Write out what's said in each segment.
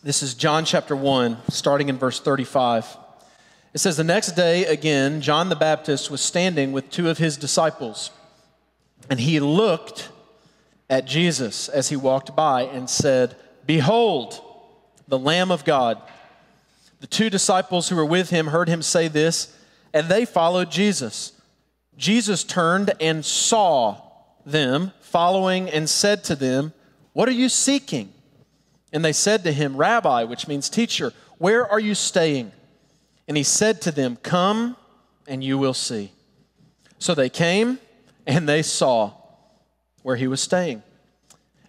This is John chapter 1, starting in verse 35. It says, The next day, again, John the Baptist was standing with two of his disciples, and he looked at Jesus as he walked by and said, Behold, the Lamb of God. The two disciples who were with him heard him say this, and they followed Jesus. Jesus turned and saw them following and said to them, What are you seeking? And they said to him, Rabbi, which means teacher, where are you staying? And he said to them, Come and you will see. So they came and they saw where he was staying.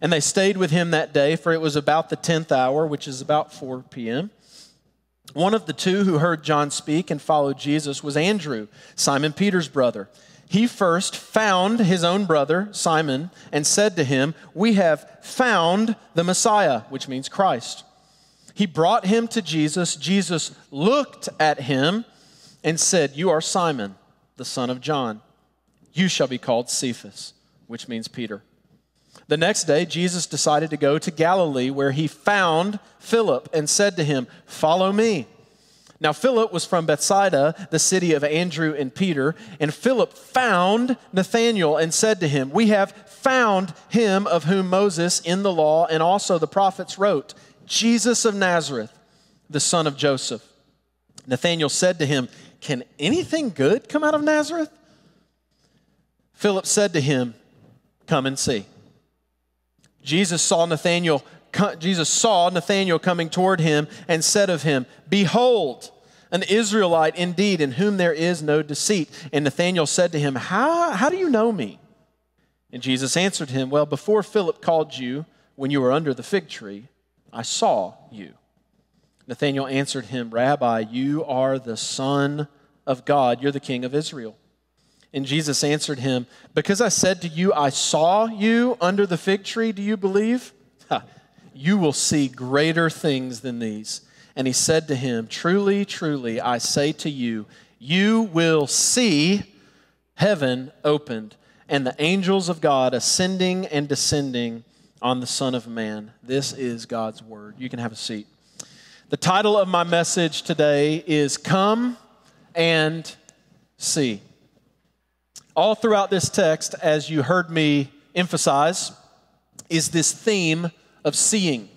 And they stayed with him that day, for it was about the 10th hour, which is about 4 p.m. One of the two who heard John speak and followed Jesus was Andrew, Simon Peter's brother. He first found his own brother, Simon, and said to him, We have found the Messiah, which means Christ. He brought him to Jesus. Jesus looked at him and said, You are Simon, the son of John. You shall be called Cephas, which means Peter. The next day, Jesus decided to go to Galilee, where he found Philip and said to him, Follow me. Now, Philip was from Bethsaida, the city of Andrew and Peter, and Philip found Nathanael and said to him, We have found him of whom Moses in the law and also the prophets wrote, Jesus of Nazareth, the son of Joseph. Nathanael said to him, Can anything good come out of Nazareth? Philip said to him, Come and see. Jesus saw Nathanael Jesus saw Nathanael coming toward him and said of him, Behold, an Israelite indeed, in whom there is no deceit. And Nathanael said to him, How, how do you know me? And Jesus answered him, Well, before Philip called you, when you were under the fig tree, I saw you. Nathanael answered him, Rabbi, you are the Son of God, you're the King of Israel. And Jesus answered him, Because I said to you, I saw you under the fig tree, do you believe? You will see greater things than these. And he said to him, Truly, truly, I say to you, you will see heaven opened and the angels of God ascending and descending on the Son of Man. This is God's word. You can have a seat. The title of my message today is Come and See all throughout this text, as you heard me emphasize, is this theme of seeing.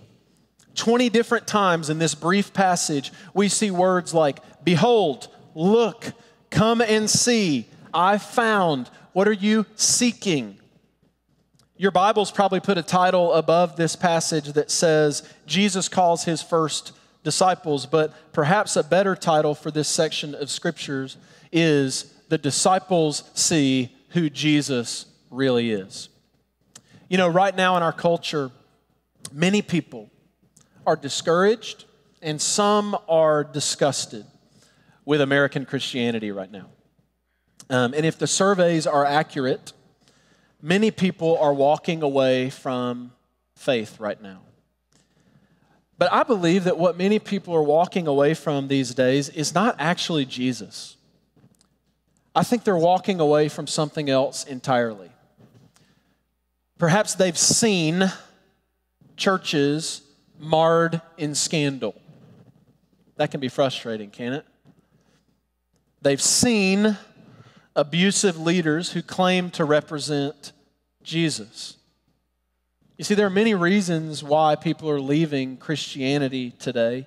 20 different times in this brief passage, we see words like, Behold, look, come and see, I found. What are you seeking? Your Bible's probably put a title above this passage that says, Jesus calls his first disciples, but perhaps a better title for this section of scriptures is the disciples see who Jesus really is. You know, right now in our culture, many people are discouraged and some are disgusted with American Christianity right now. Um, and if the surveys are accurate, many people are walking away from faith right now. But I believe that what many people are walking away from these days is not actually Jesus. I think they're walking away from something else entirely. Perhaps they've seen churches marred in scandal. That can be frustrating, can it? They've seen abusive leaders who claim to represent Jesus. You see, there are many reasons why people are leaving Christianity today.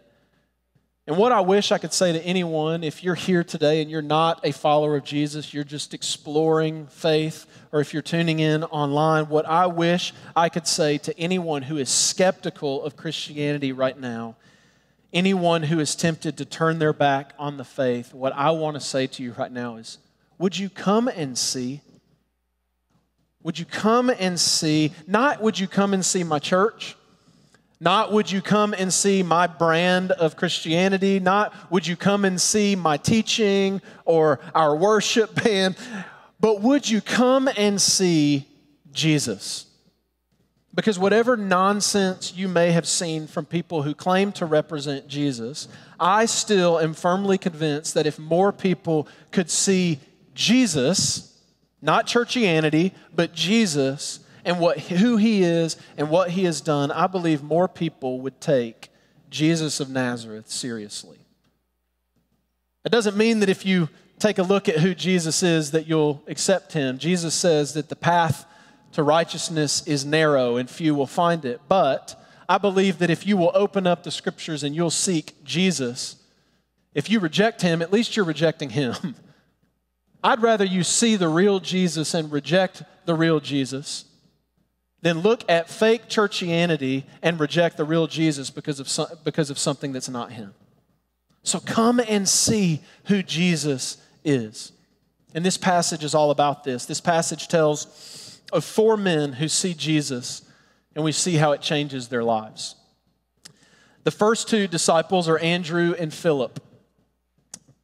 And what I wish I could say to anyone, if you're here today and you're not a follower of Jesus, you're just exploring faith, or if you're tuning in online, what I wish I could say to anyone who is skeptical of Christianity right now, anyone who is tempted to turn their back on the faith, what I want to say to you right now is would you come and see? Would you come and see? Not would you come and see my church? Not would you come and see my brand of Christianity, not would you come and see my teaching or our worship band, but would you come and see Jesus? Because whatever nonsense you may have seen from people who claim to represent Jesus, I still am firmly convinced that if more people could see Jesus, not churchianity, but Jesus, and what, who he is and what he has done, I believe more people would take Jesus of Nazareth seriously. It doesn't mean that if you take a look at who Jesus is that you'll accept him. Jesus says that the path to righteousness is narrow and few will find it. But I believe that if you will open up the scriptures and you'll seek Jesus, if you reject him, at least you're rejecting him. I'd rather you see the real Jesus and reject the real Jesus than look at fake churchianity and reject the real Jesus because of, some, because of something that's not him. So come and see who Jesus is. And this passage is all about this. This passage tells of four men who see Jesus, and we see how it changes their lives. The first two disciples are Andrew and Philip.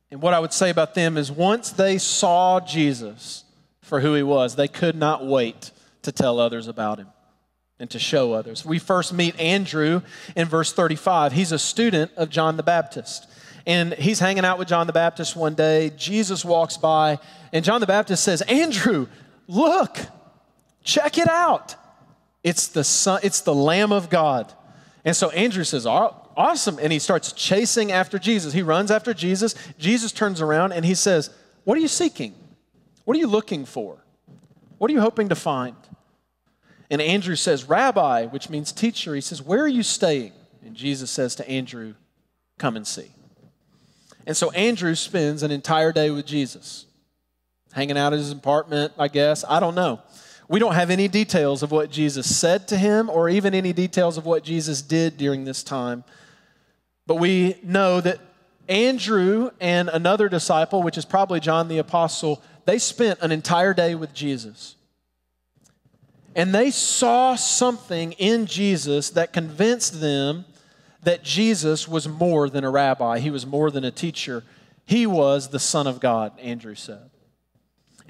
And what I would say about them is once they saw Jesus for who he was, they could not wait to tell others about him and to show others. We first meet Andrew in verse 35. He's a student of John the Baptist and he's hanging out with John the Baptist one day. Jesus walks by, and John the Baptist says, Andrew, look, check it out. It's the, son, it's the Lamb of God. And so Andrew says, Awesome. And he starts chasing after Jesus. He runs after Jesus. Jesus turns around and he says, What are you seeking? What are you looking for? What are you hoping to find? And Andrew says, Rabbi, which means teacher. He says, Where are you staying? And Jesus says to Andrew, Come and see. And so Andrew spends an entire day with Jesus, hanging out at his apartment, I guess. I don't know. We don't have any details of what Jesus said to him or even any details of what Jesus did during this time. But we know that Andrew and another disciple, which is probably John the Apostle, they spent an entire day with Jesus. And they saw something in Jesus that convinced them that Jesus was more than a rabbi, he was more than a teacher. He was the Son of God, Andrew said.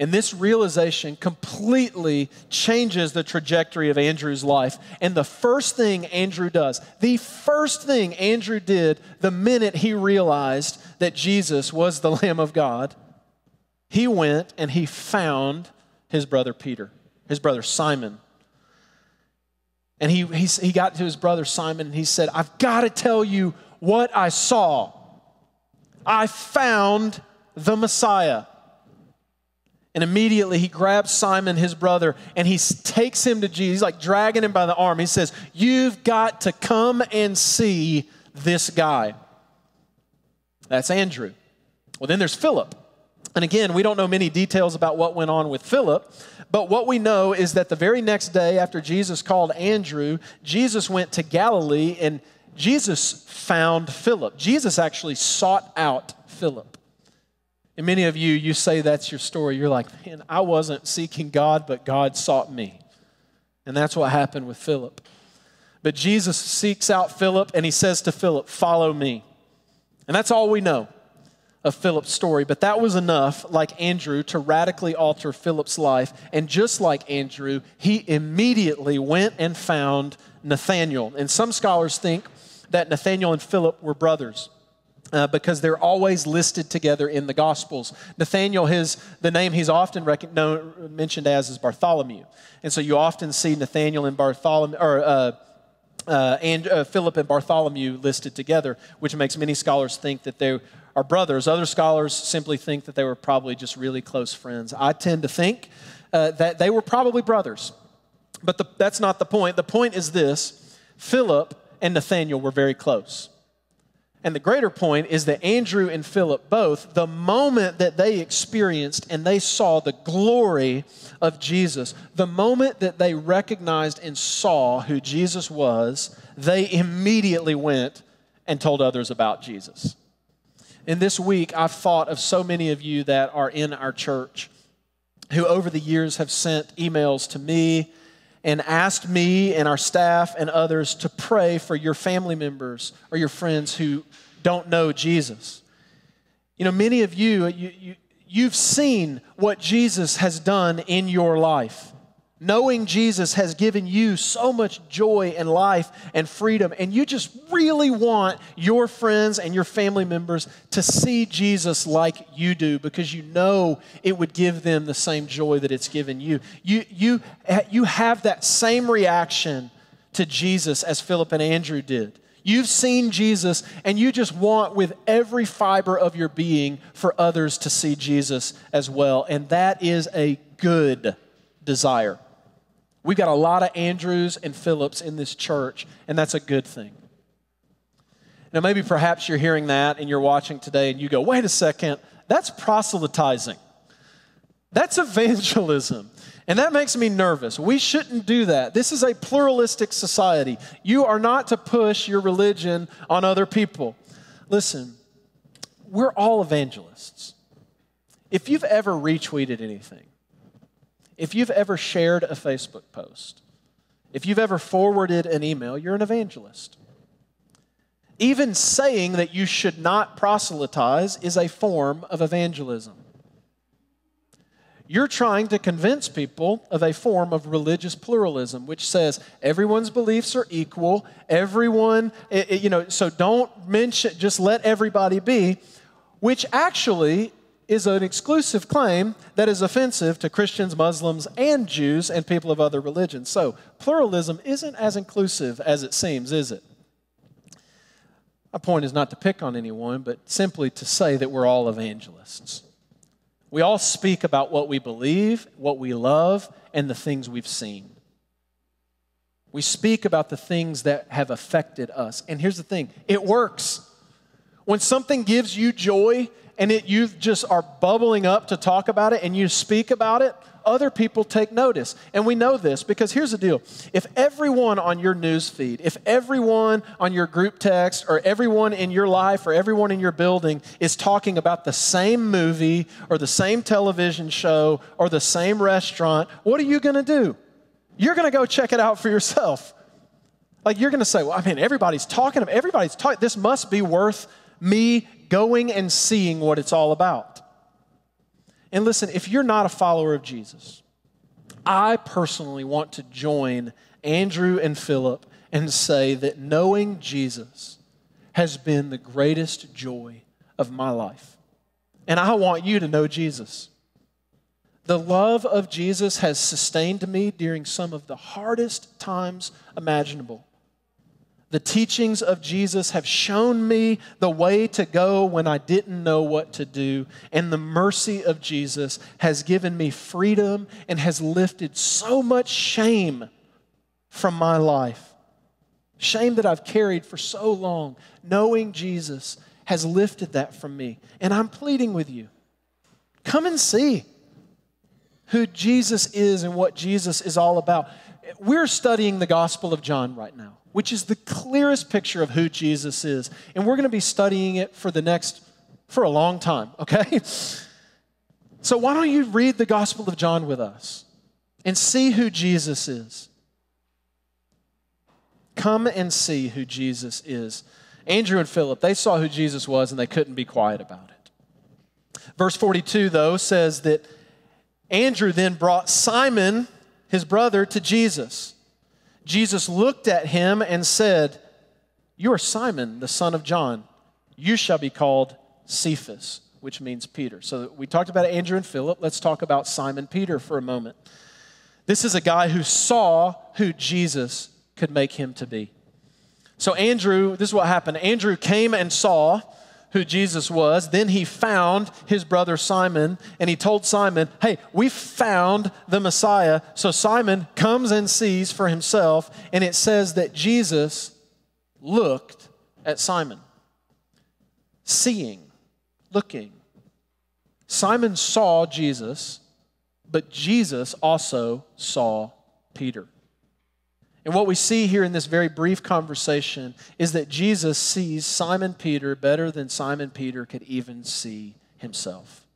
And this realization completely changes the trajectory of Andrew's life. And the first thing Andrew does, the first thing Andrew did the minute he realized that Jesus was the Lamb of God, he went and he found his brother Peter, his brother Simon, and he, he, he got to his brother Simon and he said, I've got to tell you what I saw. I found the Messiah. And immediately he grabs Simon, his brother, and he takes him to Jesus. He's like dragging him by the arm. He says, You've got to come and see this guy. That's Andrew. Well, then there's Philip. And again, we don't know many details about what went on with Philip, but what we know is that the very next day after Jesus called Andrew, Jesus went to Galilee and Jesus found Philip. Jesus actually sought out Philip. And many of you, you say that's your story. You're like, man, I wasn't seeking God, but God sought me. And that's what happened with Philip. But Jesus seeks out Philip and he says to Philip, Follow me. And that's all we know of Philip's story, but that was enough, like Andrew, to radically alter Philip's life. And just like Andrew, he immediately went and found Nathanael. And some scholars think that Nathanael and Philip were brothers. Uh, because they're always listed together in the Gospels. Nathaniel, his the name he's often rec- mentioned as is Bartholomew, and so you often see Nathaniel and Bartholomew or uh, uh, and uh, Philip and Bartholomew listed together, which makes many scholars think that they are brothers. Other scholars simply think that they were probably just really close friends. I tend to think uh, that they were probably brothers. But the, that's not the point. The point is this Philip and Nathaniel were very close. And the greater point is that Andrew and Philip both, the moment that they experienced and they saw the glory of Jesus, the moment that they recognized and saw who Jesus was, they immediately went and told others about Jesus. In this week, I've thought of so many of you that are in our church who over the years have sent emails to me and asked me and our staff and others to pray for your family members or your friends who don't know Jesus. You know, many of you, you, you you've seen what Jesus has done in your life. Knowing Jesus has given you so much joy and life and freedom, and you just really want your friends and your family members to see Jesus like you do because you know it would give them the same joy that it's given you. You, you, you have that same reaction to Jesus as Philip and Andrew did. You've seen Jesus, and you just want with every fiber of your being for others to see Jesus as well. And that is a good desire. We've got a lot of Andrews and Phillips in this church, and that's a good thing. Now, maybe perhaps you're hearing that and you're watching today and you go, wait a second, that's proselytizing. That's evangelism. And that makes me nervous. We shouldn't do that. This is a pluralistic society. You are not to push your religion on other people. Listen, we're all evangelists. If you've ever retweeted anything, if you've ever shared a Facebook post, if you've ever forwarded an email, you're an evangelist. Even saying that you should not proselytize is a form of evangelism. You're trying to convince people of a form of religious pluralism, which says everyone's beliefs are equal, everyone, eh, eh, you know, so don't mention, just let everybody be, which actually is an exclusive claim that is offensive to Christians, Muslims, and Jews and people of other religions. So pluralism isn't as inclusive as it seems, is it? My point is not to pick on anyone, but simply to say that we're all evangelists. We all speak about what we believe, what we love, and the things we've seen. We speak about the things that have affected us. And here's the thing it works. When something gives you joy and it, you just are bubbling up to talk about it and you speak about it, other people take notice. And we know this because here's the deal if everyone on your news feed, if everyone on your group text, or everyone in your life, or everyone in your building is talking about the same movie, or the same television show, or the same restaurant, what are you going to do? You're going to go check it out for yourself. Like you're going to say, well, I mean, everybody's talking, about everybody's talking, this must be worth me going and seeing what it's all about. And listen, if you're not a follower of Jesus, I personally want to join Andrew and Philip and say that knowing Jesus has been the greatest joy of my life. And I want you to know Jesus. The love of Jesus has sustained me during some of the hardest times imaginable. The teachings of Jesus have shown me the way to go when I didn't know what to do. And the mercy of Jesus has given me freedom and has lifted so much shame from my life. Shame that I've carried for so long. Knowing Jesus has lifted that from me. And I'm pleading with you come and see who Jesus is and what Jesus is all about. We're studying the Gospel of John right now which is the clearest picture of who Jesus is. And we're going to be studying it for the next, for a long time, okay? So why don't you read the Gospel of John with us and see who Jesus is? Come and see who Jesus is. Andrew and Philip, they saw who Jesus was and they couldn't be quiet about it. Verse 42, though, says that Andrew then brought Simon, his brother, to Jesus. Jesus looked at him and said, You are Simon, the son of John. You shall be called Cephas, which means Peter. So we talked about Andrew and Philip. Let's talk about Simon Peter for a moment. This is a guy who saw who Jesus could make him to be. So, Andrew, this is what happened. Andrew came and saw who Jesus was. Then he found his brother Simon and he told Simon, Hey, we found the Messiah. So Simon comes and sees for himself. And it says that Jesus looked at Simon. Seeing, looking. Simon saw Jesus, but Jesus also saw Peter. And what we see here in this very brief conversation is that Jesus sees Simon Peter better than Simon Peter could even see himself.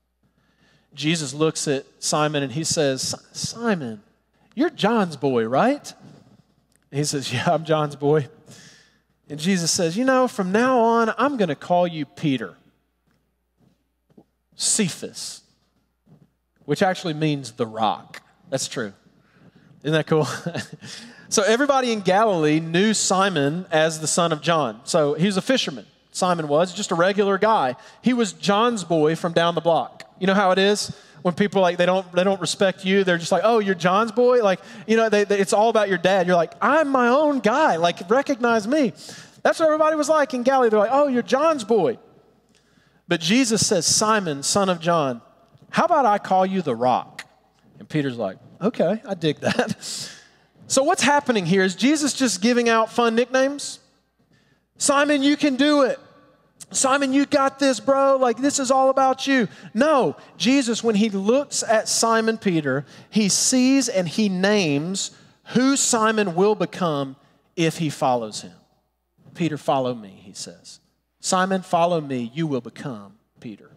Jesus looks at Simon and he says, Simon, you're John's boy, right? And he says, Yeah, I'm John's boy. And Jesus says, You know, from now on, I'm going to call you Peter. Cephas, which actually means the rock. That's true. Isn't that cool? So everybody in Galilee knew Simon as the son of John. So he was a fisherman. Simon was just a regular guy. He was John's boy from down the block. You know how it is when people like they don't they don't respect you. They're just like, oh, you're John's boy. Like you know, they, they, it's all about your dad. You're like, I'm my own guy. Like recognize me. That's what everybody was like in Galilee. They're like, oh, you're John's boy. But Jesus says, Simon, son of John, how about I call you the rock? And Peter's like, okay, I dig that. So, what's happening here? Is Jesus just giving out fun nicknames? Simon, you can do it. Simon, you got this, bro. Like, this is all about you. No, Jesus, when he looks at Simon Peter, he sees and he names who Simon will become if he follows him. Peter, follow me, he says. Simon, follow me, you will become Peter.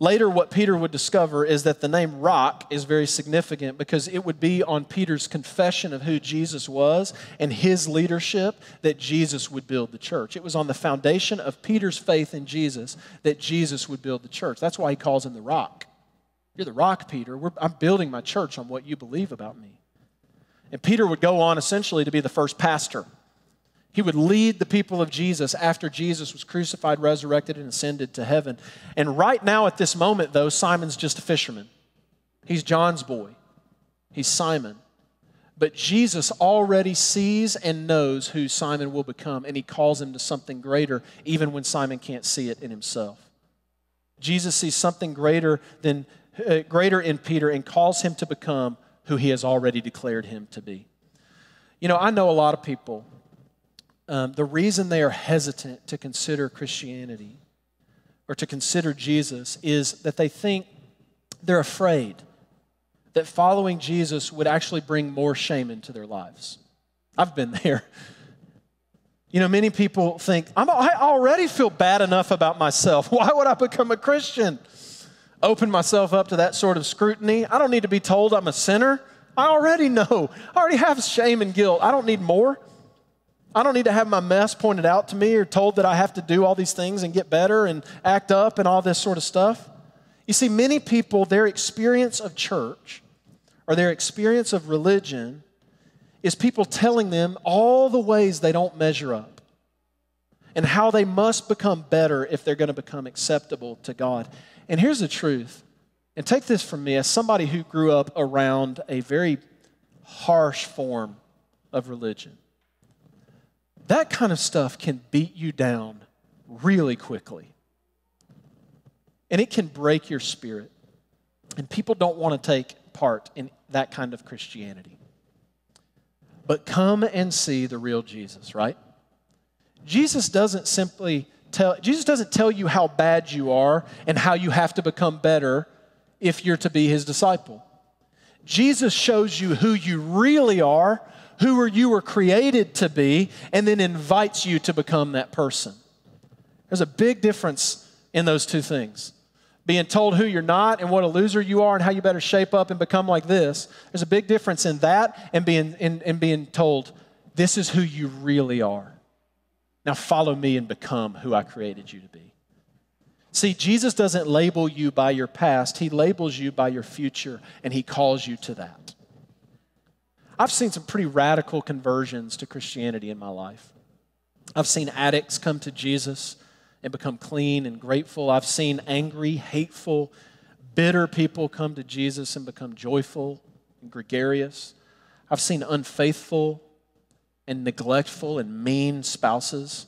Later, what Peter would discover is that the name rock is very significant because it would be on Peter's confession of who Jesus was and his leadership that Jesus would build the church. It was on the foundation of Peter's faith in Jesus that Jesus would build the church. That's why he calls him the rock. You're the rock, Peter. We're, I'm building my church on what you believe about me. And Peter would go on essentially to be the first pastor. He would lead the people of Jesus after Jesus was crucified, resurrected, and ascended to heaven. And right now, at this moment, though, Simon's just a fisherman. He's John's boy, he's Simon. But Jesus already sees and knows who Simon will become, and he calls him to something greater, even when Simon can't see it in himself. Jesus sees something greater than uh, greater in Peter and calls him to become who he has already declared him to be. You know, I know a lot of people um, the reason they are hesitant to consider Christianity or to consider Jesus is that they think they're afraid that following Jesus would actually bring more shame into their lives. I've been there. You know, many people think, i already feel bad enough about myself. Why would I become a Christian? Open myself up to that sort of scrutiny. I don't need to be told I'm a sinner. I already know. I already have shame and guilt. I don't need more. I don't need to have my mess pointed out to me or told that I have to do all these things and get better and act up and all this sort of stuff. You see, many people, their experience of church or their experience of religion is people telling them all the ways they don't measure up and how they must become better if they're going to become acceptable to God. And here's the truth, and take this from me as somebody who grew up around a very harsh form of religion that kind of stuff can beat you down really quickly. And it can break your spirit. And people don't want to take part in that kind of Christianity. But come and see the real Jesus, right? Jesus doesn't simply tell Jesus doesn't tell you how bad you are and how you have to become better if you're to be his disciple. Jesus shows you who you really are who you were created to be, and then invites you to become that person. There's a big difference in those two things. Being told who you're not and what a loser you are and how you better shape up and become like this. There's a big difference in that and being, in, in being told, this is who you really are. Now follow me and become who I created you to be. See, Jesus doesn't label you by your past, He labels you by your future, and He calls you to that. I've seen some pretty radical conversions to Christianity in my life. I've seen addicts come to Jesus and become clean and grateful. I've seen angry, hateful, bitter people come to Jesus and become joyful and gregarious. I've seen unfaithful and neglectful and mean spouses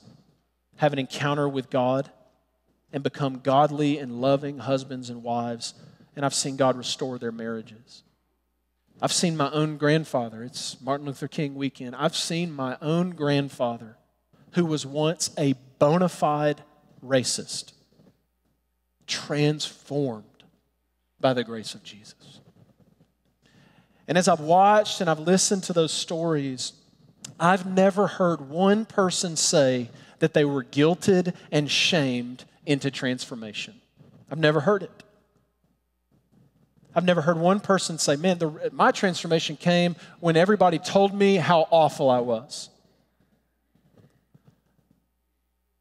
have an encounter with God and become godly and loving husbands and wives. And I've seen God restore their marriages. I've seen my own grandfather. It's Martin Luther King weekend. I've seen my own grandfather, who was once a bona fide racist, transformed by the grace of Jesus. And as I've watched and I've listened to those stories, I've never heard one person say that they were guilted and shamed into transformation. I've never heard it. I've never heard one person say, Man, the, my transformation came when everybody told me how awful I was.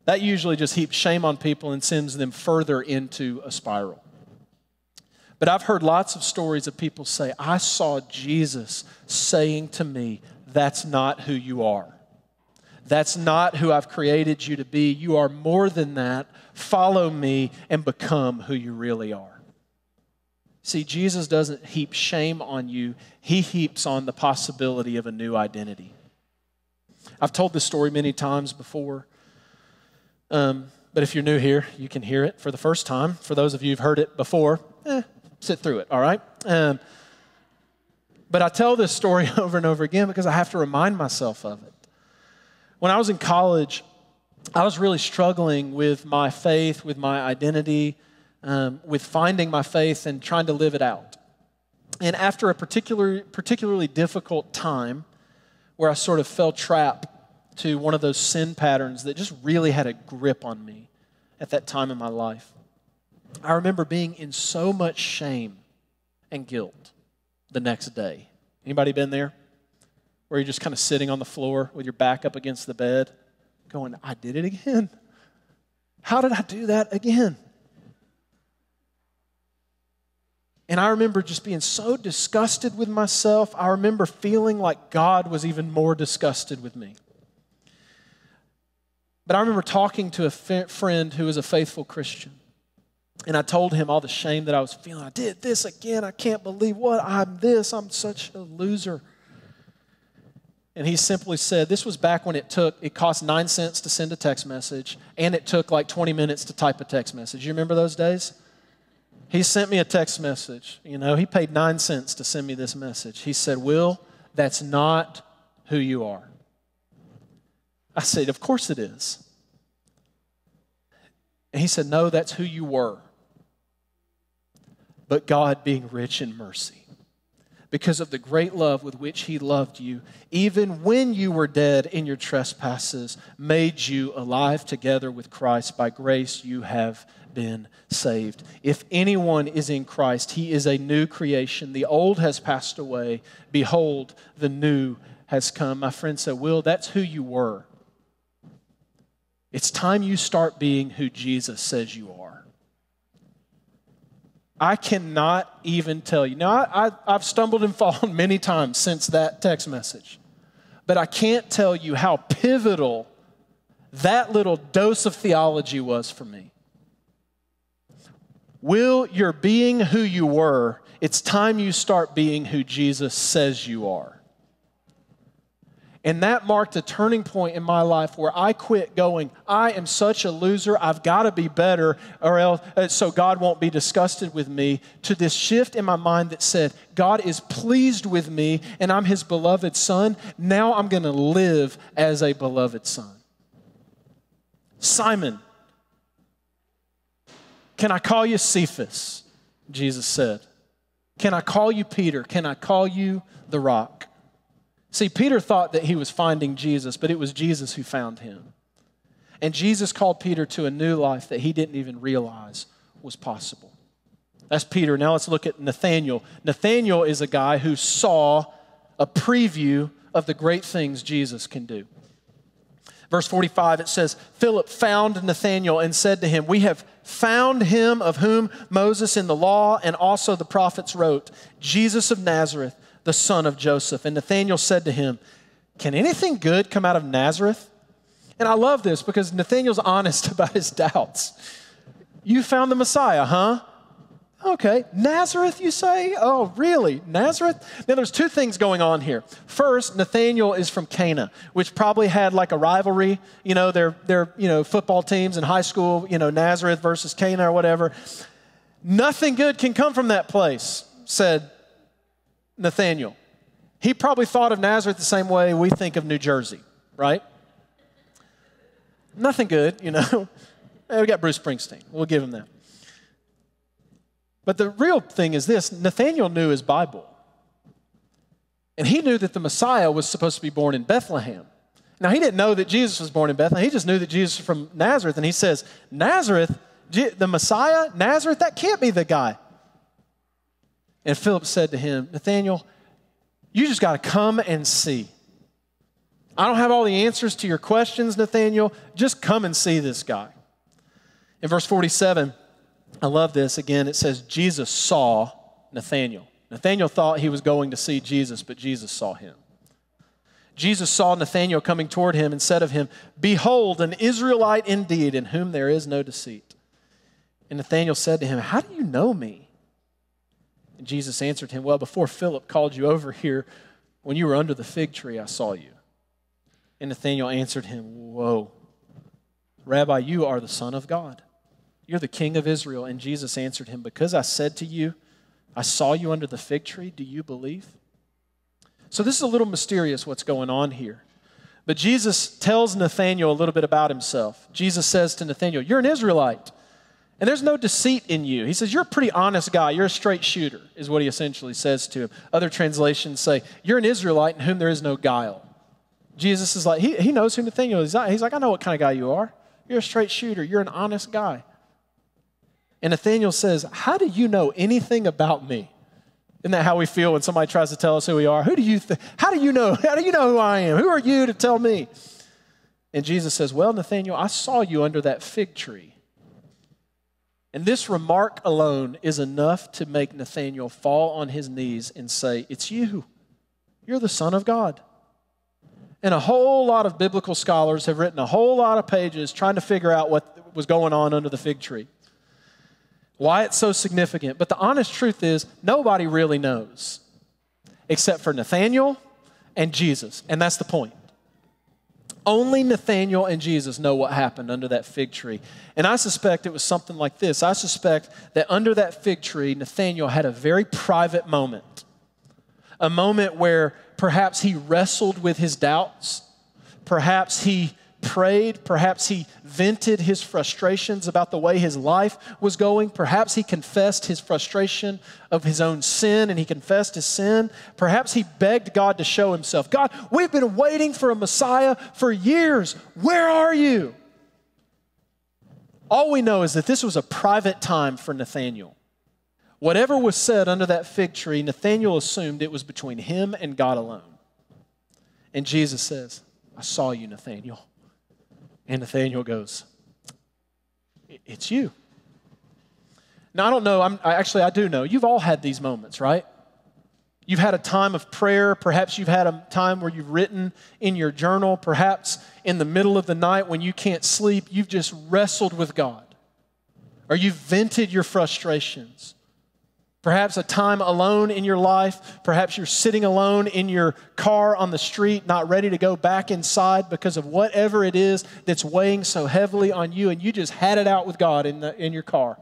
That usually just heaps shame on people and sends them further into a spiral. But I've heard lots of stories of people say, I saw Jesus saying to me, That's not who you are. That's not who I've created you to be. You are more than that. Follow me and become who you really are. See, Jesus doesn't heap shame on you, He heaps on the possibility of a new identity. I've told this story many times before. Um, but if you're new here, you can hear it for the first time. For those of you who've heard it before, eh, sit through it, all right? Um, but I tell this story over and over again because I have to remind myself of it. When I was in college, I was really struggling with my faith, with my identity, um, with finding my faith and trying to live it out. And after a particular, particularly difficult time where I sort of fell trap to one of those sin patterns that just really had a grip on me at that time in my life, I remember being in so much shame and guilt the next day. Anybody been there? Where you're just kind of sitting on the floor with your back up against the bed, going, I did it again. How did I do that again? And I remember just being so disgusted with myself. I remember feeling like God was even more disgusted with me. But I remember talking to a friend who was a faithful Christian. And I told him all the shame that I was feeling. I did this again. I can't believe what I'm this. I'm such a loser. And he simply said, This was back when it took, it cost nine cents to send a text message, and it took like 20 minutes to type a text message. You remember those days? He sent me a text message. You know, he paid nine cents to send me this message. He said, Will, that's not who you are. I said, Of course it is. And he said, No, that's who you were but God being rich in mercy. Because of the great love with which He loved you, even when you were dead in your trespasses, made you alive together with Christ. By grace you have been saved. If anyone is in Christ, he is a new creation. The old has passed away. Behold, the new has come. My friend said, Will, that's who you were. It's time you start being who Jesus says you are. I cannot even tell you. Now, I, have stumbled and fallen many times since that text message, but I can't tell you how pivotal that little dose of theology was for me. Will your being who you were, it's time you start being who Jesus says you are. And that marked a turning point in my life where I quit going, I am such a loser, I've got to be better, or else, uh, so God won't be disgusted with me, to this shift in my mind that said, God is pleased with me and I'm his beloved son. Now I'm going to live as a beloved son. Simon, can I call you Cephas? Jesus said. Can I call you Peter? Can I call you the rock? See, Peter thought that he was finding Jesus, but it was Jesus who found him. And Jesus called Peter to a new life that he didn't even realize was possible. That's Peter. Now let's look at Nathaniel. Nathaniel is a guy who saw a preview of the great things Jesus can do. Verse 45, it says, Philip found Nathanael and said to him, We have found him of whom Moses in the law and also the prophets wrote, Jesus of Nazareth the son of Joseph. And Nathanael said to him, Can anything good come out of Nazareth? And I love this because Nathanael's honest about his doubts. You found the Messiah, huh? Okay, Nazareth, you say? Oh, really? Nazareth? Now, there's two things going on here. First, Nathaniel is from Cana, which probably had like a rivalry. You know, their, their you know, football teams in high school, you know, Nazareth versus Cana or whatever. Nothing good can come from that place, said Nathaniel. He probably thought of Nazareth the same way we think of New Jersey, right? Nothing good, you know. we got Bruce Springsteen. We'll give him that. But the real thing is this Nathaniel knew his Bible. And he knew that the Messiah was supposed to be born in Bethlehem. Now, he didn't know that Jesus was born in Bethlehem. He just knew that Jesus was from Nazareth. And he says, Nazareth, the Messiah, Nazareth, that can't be the guy. And Philip said to him, Nathaniel, you just got to come and see. I don't have all the answers to your questions, Nathaniel. Just come and see this guy. In verse 47, I love this. Again, it says, Jesus saw Nathaniel. Nathaniel thought he was going to see Jesus, but Jesus saw him. Jesus saw Nathanael coming toward him and said of him, Behold, an Israelite indeed, in whom there is no deceit. And Nathanael said to him, How do you know me? And Jesus answered him, Well, before Philip called you over here, when you were under the fig tree, I saw you. And Nathanael answered him, Whoa, Rabbi, you are the Son of God. You're the King of Israel. And Jesus answered him, Because I said to you, I saw you under the fig tree, do you believe? So this is a little mysterious what's going on here. But Jesus tells Nathanael a little bit about himself. Jesus says to Nathanael, You're an Israelite, and there's no deceit in you. He says, You're a pretty honest guy. You're a straight shooter, is what he essentially says to him. Other translations say, You're an Israelite in whom there is no guile. Jesus is like, He, he knows who Nathaniel is. He's like, I know what kind of guy you are. You're a straight shooter, you're an honest guy. And Nathaniel says, How do you know anything about me? Isn't that how we feel when somebody tries to tell us who we are? Who do you th- how do you know? How do you know who I am? Who are you to tell me? And Jesus says, Well, Nathaniel, I saw you under that fig tree. And this remark alone is enough to make Nathanael fall on his knees and say, It's you. You're the Son of God. And a whole lot of biblical scholars have written a whole lot of pages trying to figure out what was going on under the fig tree why it's so significant. But the honest truth is, nobody really knows except for Nathanael and Jesus. And that's the point. Only Nathanael and Jesus know what happened under that fig tree. And I suspect it was something like this. I suspect that under that fig tree, Nathanael had a very private moment. A moment where perhaps he wrestled with his doubts. Perhaps he prayed. Perhaps he vented his frustrations about the way his life was going. Perhaps he confessed his frustration of his own sin and he confessed his sin. Perhaps he begged God to show himself God, we've been waiting for a Messiah for years. Where are you? All we know is that this was a private time for Nathanael. Whatever was said under that fig tree, Nathanael assumed it was between him and God alone. And Jesus says, I saw you, Nathanael. And Nathaniel goes, It's you. Now, I don't know, I'm, actually, I do know. You've all had these moments, right? You've had a time of prayer. Perhaps you've had a time where you've written in your journal. Perhaps in the middle of the night when you can't sleep, you've just wrestled with God. Or you've vented your frustrations. Perhaps a time alone in your life. Perhaps you're sitting alone in your car on the street, not ready to go back inside because of whatever it is that's weighing so heavily on you, and you just had it out with God in, the, in your car.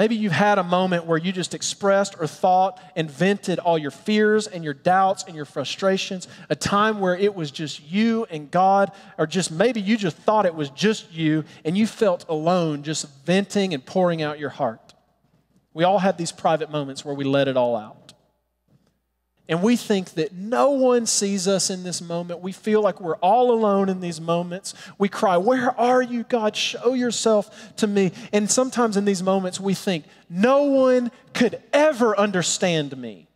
Maybe you've had a moment where you just expressed or thought and vented all your fears and your doubts and your frustrations, a time where it was just you and God, or just maybe you just thought it was just you and you felt alone, just venting and pouring out your heart. We all have these private moments where we let it all out and we think that no one sees us in this moment. We feel like we're all alone in these moments. We cry, Where are you, God? Show yourself to me. And sometimes in these moments, we think, No one could ever understand me,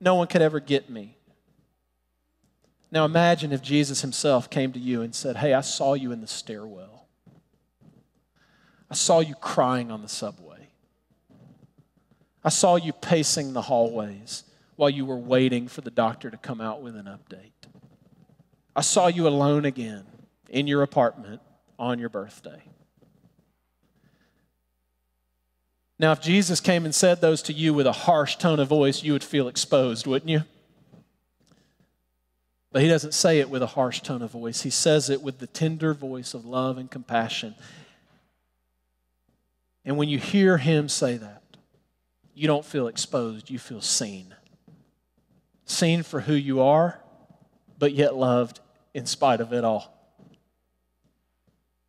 no one could ever get me. Now imagine if Jesus himself came to you and said, Hey, I saw you in the stairwell, I saw you crying on the subway, I saw you pacing the hallways while you were waiting for the doctor to come out with an update. I saw you alone again in your apartment on your birthday. Now, if Jesus came and said those to you with a harsh tone of voice, you would feel exposed, wouldn't you? But he doesn't say it with a harsh tone of voice. He says it with the tender voice of love and compassion. And when you hear him say that, you don't feel exposed, you feel seen seen for who you are, but yet loved in spite of it all.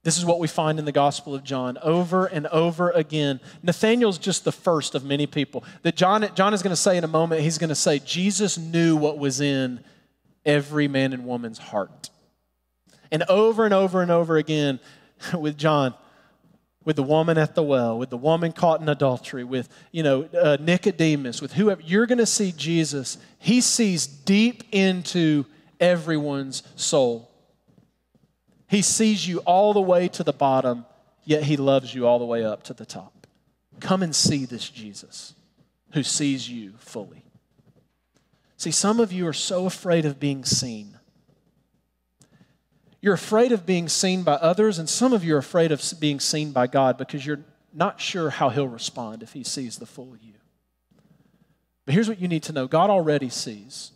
This is what we find in the Gospel of John over and over again. Nathanael's just the first of many people. That John, John is going to say in a moment, he's going to say, Jesus knew what was in every man and woman's heart. And over and over and over again with John, with the woman at the well, with the woman caught in adultery, with you know uh, Nicodemus, with whoever you're going to see Jesus. He sees deep into everyone's soul. He sees you all the way to the bottom, yet he loves you all the way up to the top. Come and see this Jesus who sees you fully. See, some of you are so afraid of being seen you're afraid of being seen by others, and some of you are afraid of being seen by God because you're not sure how He'll respond if He sees the full you. But here's what you need to know God already sees.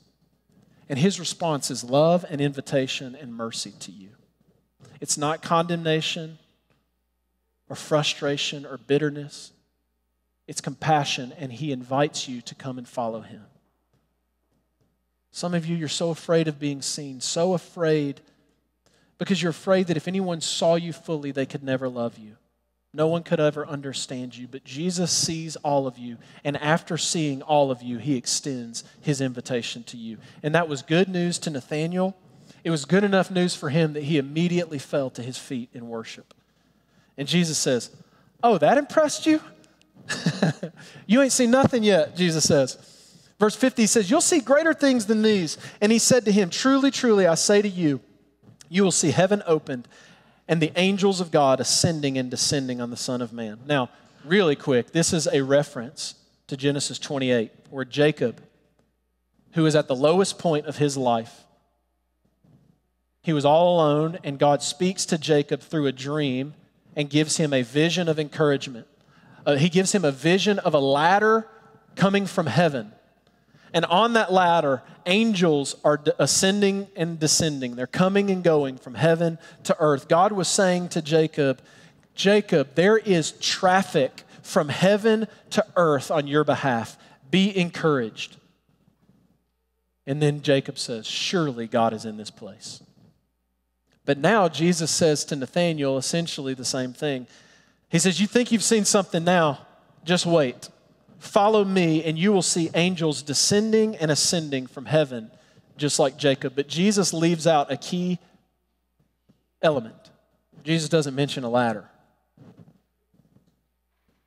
And his response is love and invitation and mercy to you. It's not condemnation or frustration or bitterness. It's compassion, and he invites you to come and follow him. Some of you, you're so afraid of being seen, so afraid because you're afraid that if anyone saw you fully, they could never love you. No one could ever understand you, but Jesus sees all of you, and after seeing all of you, he extends his invitation to you. And that was good news to Nathanael. It was good enough news for him that he immediately fell to his feet in worship. And Jesus says, Oh, that impressed you? you ain't seen nothing yet, Jesus says. Verse 50 says, You'll see greater things than these. And he said to him, Truly, truly, I say to you, you will see heaven opened and the angels of God ascending and descending on the Son of Man. Now, really quick, this is a reference to Genesis 28, where Jacob, who is at the lowest point of his life, he was all alone, and God speaks to Jacob through a dream and gives him a vision of encouragement. Uh, he gives him a vision of a ladder coming from heaven and on that ladder, angels are ascending and descending. They're coming and going from heaven to earth. God was saying to Jacob, Jacob, there is traffic from heaven to earth on your behalf. Be encouraged. And then Jacob says, Surely God is in this place. But now Jesus says to Nathanael essentially the same thing. He says, You think you've seen something now? Just wait. Follow me, and you will see angels descending and ascending from heaven, just like Jacob. But Jesus leaves out a key element. Jesus doesn't mention a ladder.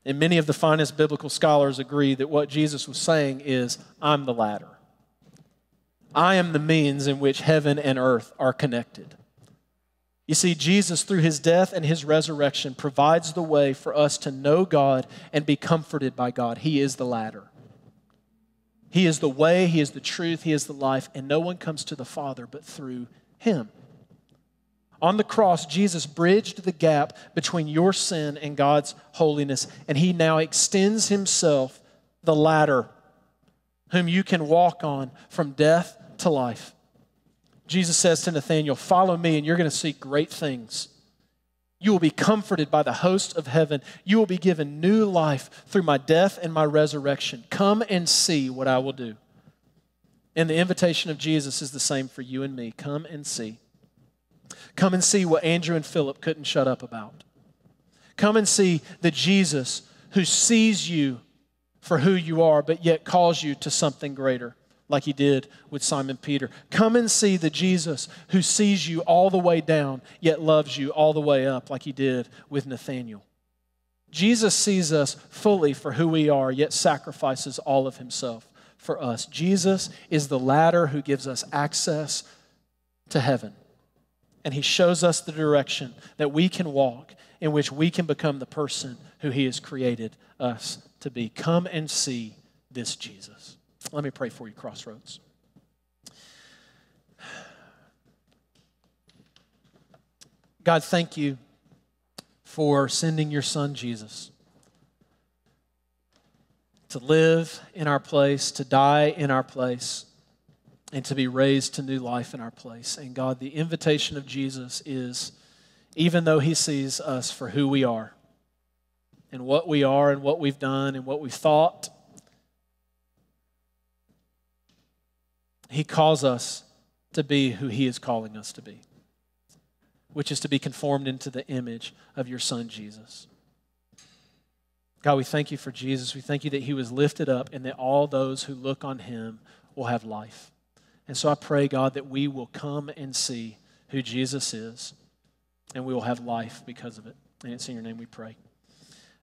And many of the finest biblical scholars agree that what Jesus was saying is, I'm the ladder. I am the means in which heaven and earth are connected. You see, Jesus, through his death and his resurrection, provides the way for us to know God and be comforted by God. He is the ladder. He is the way, He is the truth, He is the life, and no one comes to the Father but through Him. On the cross, Jesus bridged the gap between your sin and God's holiness, and He now extends Himself, the ladder, whom you can walk on from death to life. Jesus says to Nathanael, Follow me, and you're going to see great things. You will be comforted by the host of heaven. You will be given new life through my death and my resurrection. Come and see what I will do. And the invitation of Jesus is the same for you and me. Come and see. Come and see what Andrew and Philip couldn't shut up about. Come and see the Jesus who sees you for who you are, but yet calls you to something greater like he did with Simon Peter. Come and see the Jesus who sees you all the way down, yet loves you all the way up, like he did with Nathanael. Jesus sees us fully for who we are, yet sacrifices all of himself for us. Jesus is the ladder who gives us access to heaven. And he shows us the direction that we can walk in which we can become the person who he has created us to be. Come and see this Jesus. Let me pray for you, Crossroads. God, thank you for sending your son, Jesus, to live in our place, to die in our place, and to be raised to new life in our place. And God, the invitation of Jesus is even though he sees us for who we are and what we are and what we've done and what we've thought He calls us to be who He is calling us to be, which is to be conformed into the image of your Son, Jesus. God, we thank you for Jesus. We thank you that He was lifted up and that all those who look on Him will have life. And so I pray, God, that we will come and see who Jesus is and we will have life because of it. And it's in your name we pray.